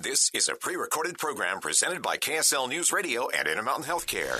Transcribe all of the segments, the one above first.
This is a pre recorded program presented by KSL News Radio and Intermountain Healthcare.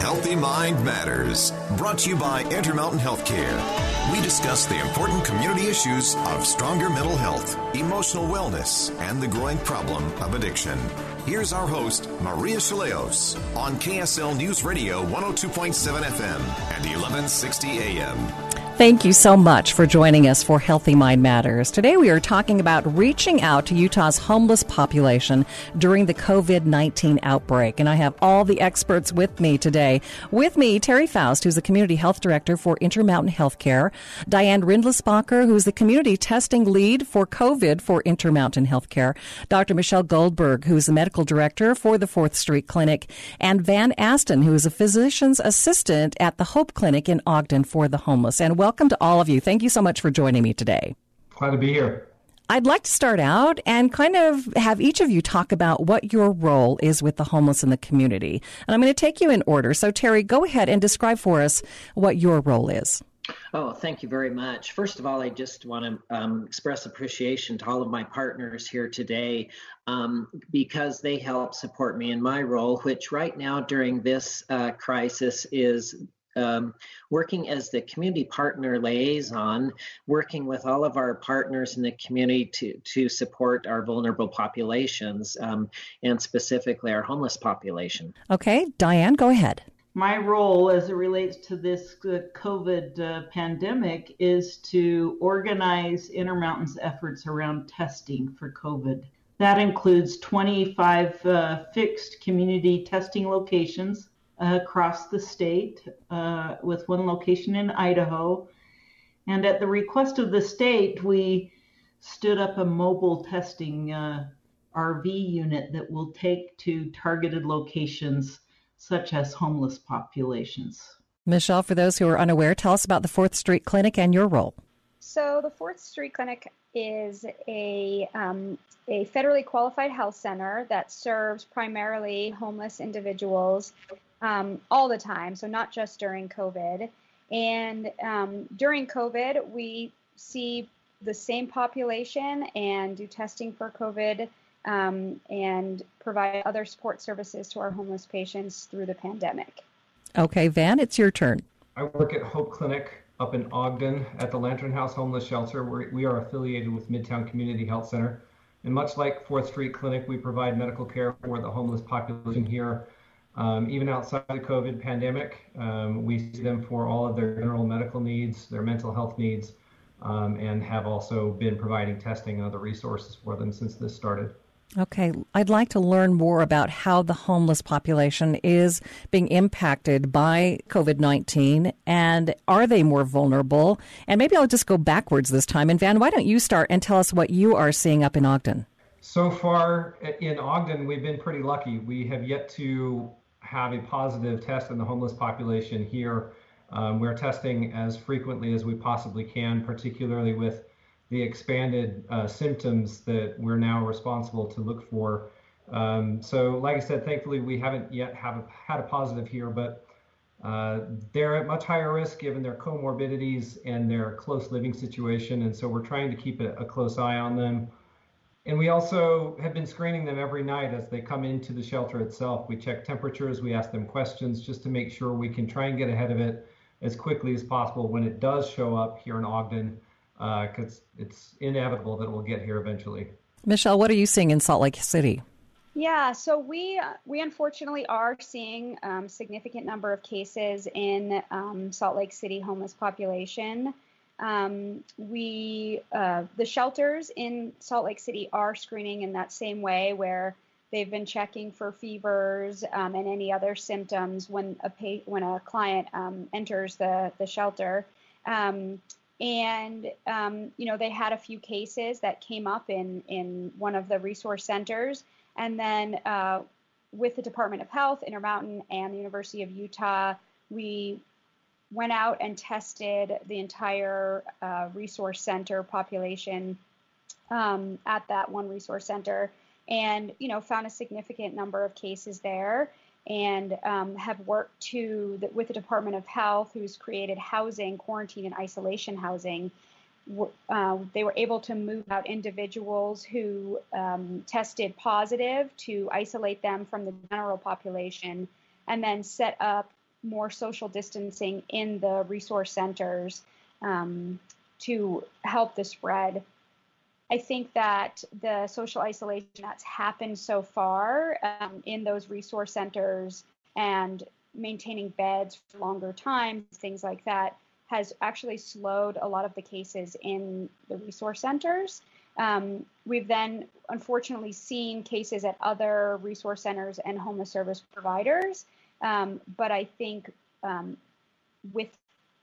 Healthy Mind Matters, brought to you by Intermountain Healthcare. We discuss the important community issues of stronger mental health, emotional wellness, and the growing problem of addiction. Here's our host, Maria Shilaos, on KSL News Radio 102.7 FM and 1160 AM. Thank you so much for joining us for Healthy Mind Matters. Today we are talking about reaching out to Utah's homeless population during the COVID 19 outbreak. And I have all the experts with me today. With me, Terry Faust, who's the Community Health Director for Intermountain Healthcare, Diane Rindlisbacher, who's the Community Testing Lead for COVID for Intermountain Healthcare, Dr. Michelle Goldberg, who's the Medical Director for the Fourth Street Clinic, and Van Aston, who is a Physician's Assistant at the Hope Clinic in Ogden for the homeless. And welcome to all of you. Thank you so much for joining me today. Glad to be here. I'd like to start out and kind of have each of you talk about what your role is with the homeless in the community. And I'm going to take you in order. So, Terry, go ahead and describe for us what your role is. Oh, thank you very much. First of all, I just want to um, express appreciation to all of my partners here today um, because they help support me in my role, which right now during this uh, crisis is um, working as the community partner liaison, working with all of our partners in the community to, to support our vulnerable populations um, and specifically our homeless population. Okay, Diane, go ahead. My role as it relates to this COVID uh, pandemic is to organize Intermountain's efforts around testing for COVID. That includes 25 uh, fixed community testing locations across the state, uh, with one location in Idaho. And at the request of the state, we stood up a mobile testing uh, RV unit that will take to targeted locations such as homeless populations. Michelle, for those who are unaware, tell us about the Fourth Street Clinic and your role. So, the Fourth Street Clinic is a, um, a federally qualified health center that serves primarily homeless individuals um, all the time, so not just during COVID. And um, during COVID, we see the same population and do testing for COVID um, and provide other support services to our homeless patients through the pandemic. Okay, Van, it's your turn. I work at Hope Clinic up in Ogden at the Lantern House Homeless Shelter. We're, we are affiliated with Midtown Community Health Center. And much like Fourth Street Clinic, we provide medical care for the homeless population here um, even outside the COVID pandemic, um, we see them for all of their general medical needs, their mental health needs, um, and have also been providing testing and other resources for them since this started. Okay, I'd like to learn more about how the homeless population is being impacted by COVID 19 and are they more vulnerable? And maybe I'll just go backwards this time. And Van, why don't you start and tell us what you are seeing up in Ogden? So far in Ogden, we've been pretty lucky. We have yet to have a positive test in the homeless population here. Um, we're testing as frequently as we possibly can, particularly with the expanded uh, symptoms that we're now responsible to look for. Um, so, like I said, thankfully we haven't yet have a, had a positive here, but uh, they're at much higher risk given their comorbidities and their close living situation, and so we're trying to keep a, a close eye on them. And we also have been screening them every night as they come into the shelter itself. We check temperatures, we ask them questions just to make sure we can try and get ahead of it as quickly as possible when it does show up here in Ogden, because uh, it's inevitable that it will get here eventually. Michelle, what are you seeing in Salt Lake City? Yeah, so we we unfortunately are seeing um, significant number of cases in um, Salt Lake City homeless population. Um, we uh, the shelters in Salt Lake City are screening in that same way where they've been checking for fevers um, and any other symptoms when a pa- when a client um, enters the the shelter. Um, and um, you know they had a few cases that came up in in one of the resource centers, and then uh, with the Department of Health, Intermountain, and the University of Utah, we went out and tested the entire uh, resource center population um, at that one resource center, and you know found a significant number of cases there and um, have worked to the, with the Department of Health, who's created housing, quarantine, and isolation housing. Uh, they were able to move out individuals who um, tested positive to isolate them from the general population, and then set up more social distancing in the resource centers um, to help the spread. I think that the social isolation that's happened so far um, in those resource centers and maintaining beds for longer times, things like that, has actually slowed a lot of the cases in the resource centers. Um, we've then unfortunately seen cases at other resource centers and homeless service providers. Um, but I think um, with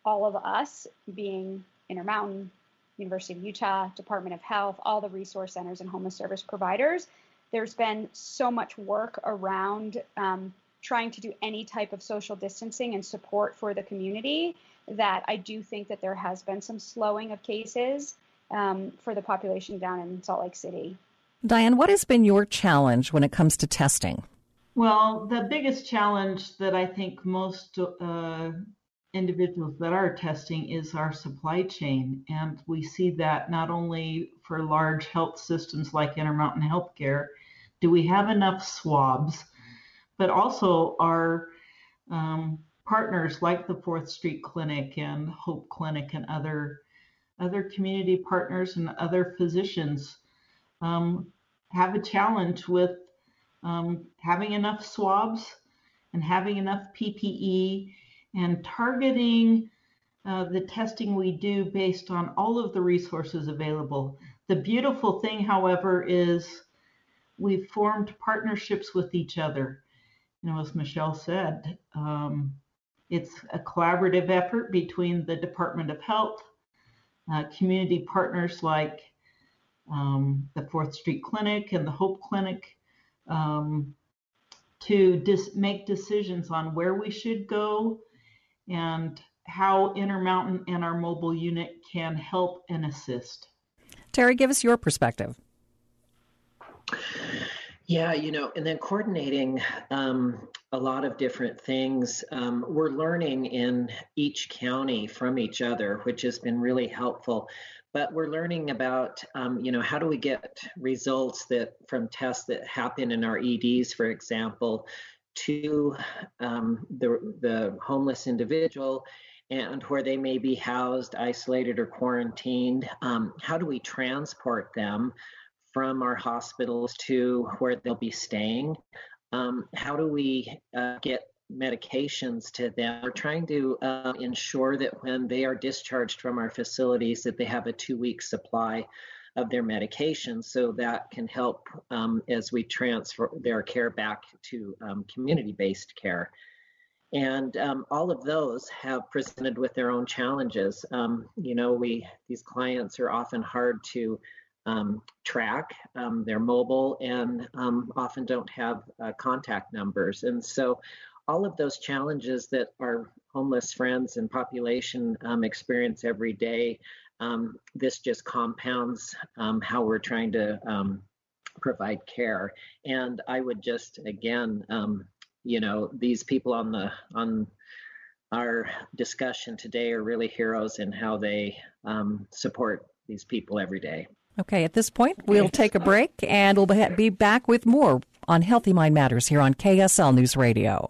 all of us being Intermountain, University of Utah, Department of Health, all the resource centers and homeless service providers. There's been so much work around um, trying to do any type of social distancing and support for the community that I do think that there has been some slowing of cases um, for the population down in Salt Lake City. Diane, what has been your challenge when it comes to testing? Well, the biggest challenge that I think most uh, individuals that are testing is our supply chain. And we see that not only for large health systems like Intermountain Healthcare, do we have enough swabs, but also our um, partners like the Fourth Street Clinic and Hope Clinic and other other community partners and other physicians um, have a challenge with um, having enough swabs and having enough PPE and targeting uh, the testing we do based on all of the resources available. The beautiful thing, however, is we've formed partnerships with each other. You know, as Michelle said, um, it's a collaborative effort between the Department of Health, uh, community partners like um, the Fourth Street Clinic and the Hope Clinic, um, to dis- make decisions on where we should go and how Intermountain and our mobile unit can help and assist. Terry, give us your perspective. Yeah, you know, and then coordinating um, a lot of different things. Um, we're learning in each county from each other, which has been really helpful. But we're learning about, um, you know, how do we get results that from tests that happen in our EDs, for example, to um, the, the homeless individual and where they may be housed, isolated, or quarantined. Um, how do we transport them from our hospitals to where they'll be staying? Um, how do we uh, get medications to them? We're trying to uh, ensure that when they are discharged from our facilities, that they have a two-week supply of their medication. So that can help um, as we transfer their care back to um, community based care. And um, all of those have presented with their own challenges. Um, you know, we these clients are often hard to um, track. Um, they're mobile and often don't have uh, contact numbers. And so all of those challenges that our homeless friends and population um, experience every day um, this just compounds um, how we're trying to um, provide care. And I would just again, um, you know, these people on the on our discussion today are really heroes in how they um, support these people every day. Okay, at this point, we'll take a break and we'll be back with more on Healthy Mind Matters here on KSL News Radio.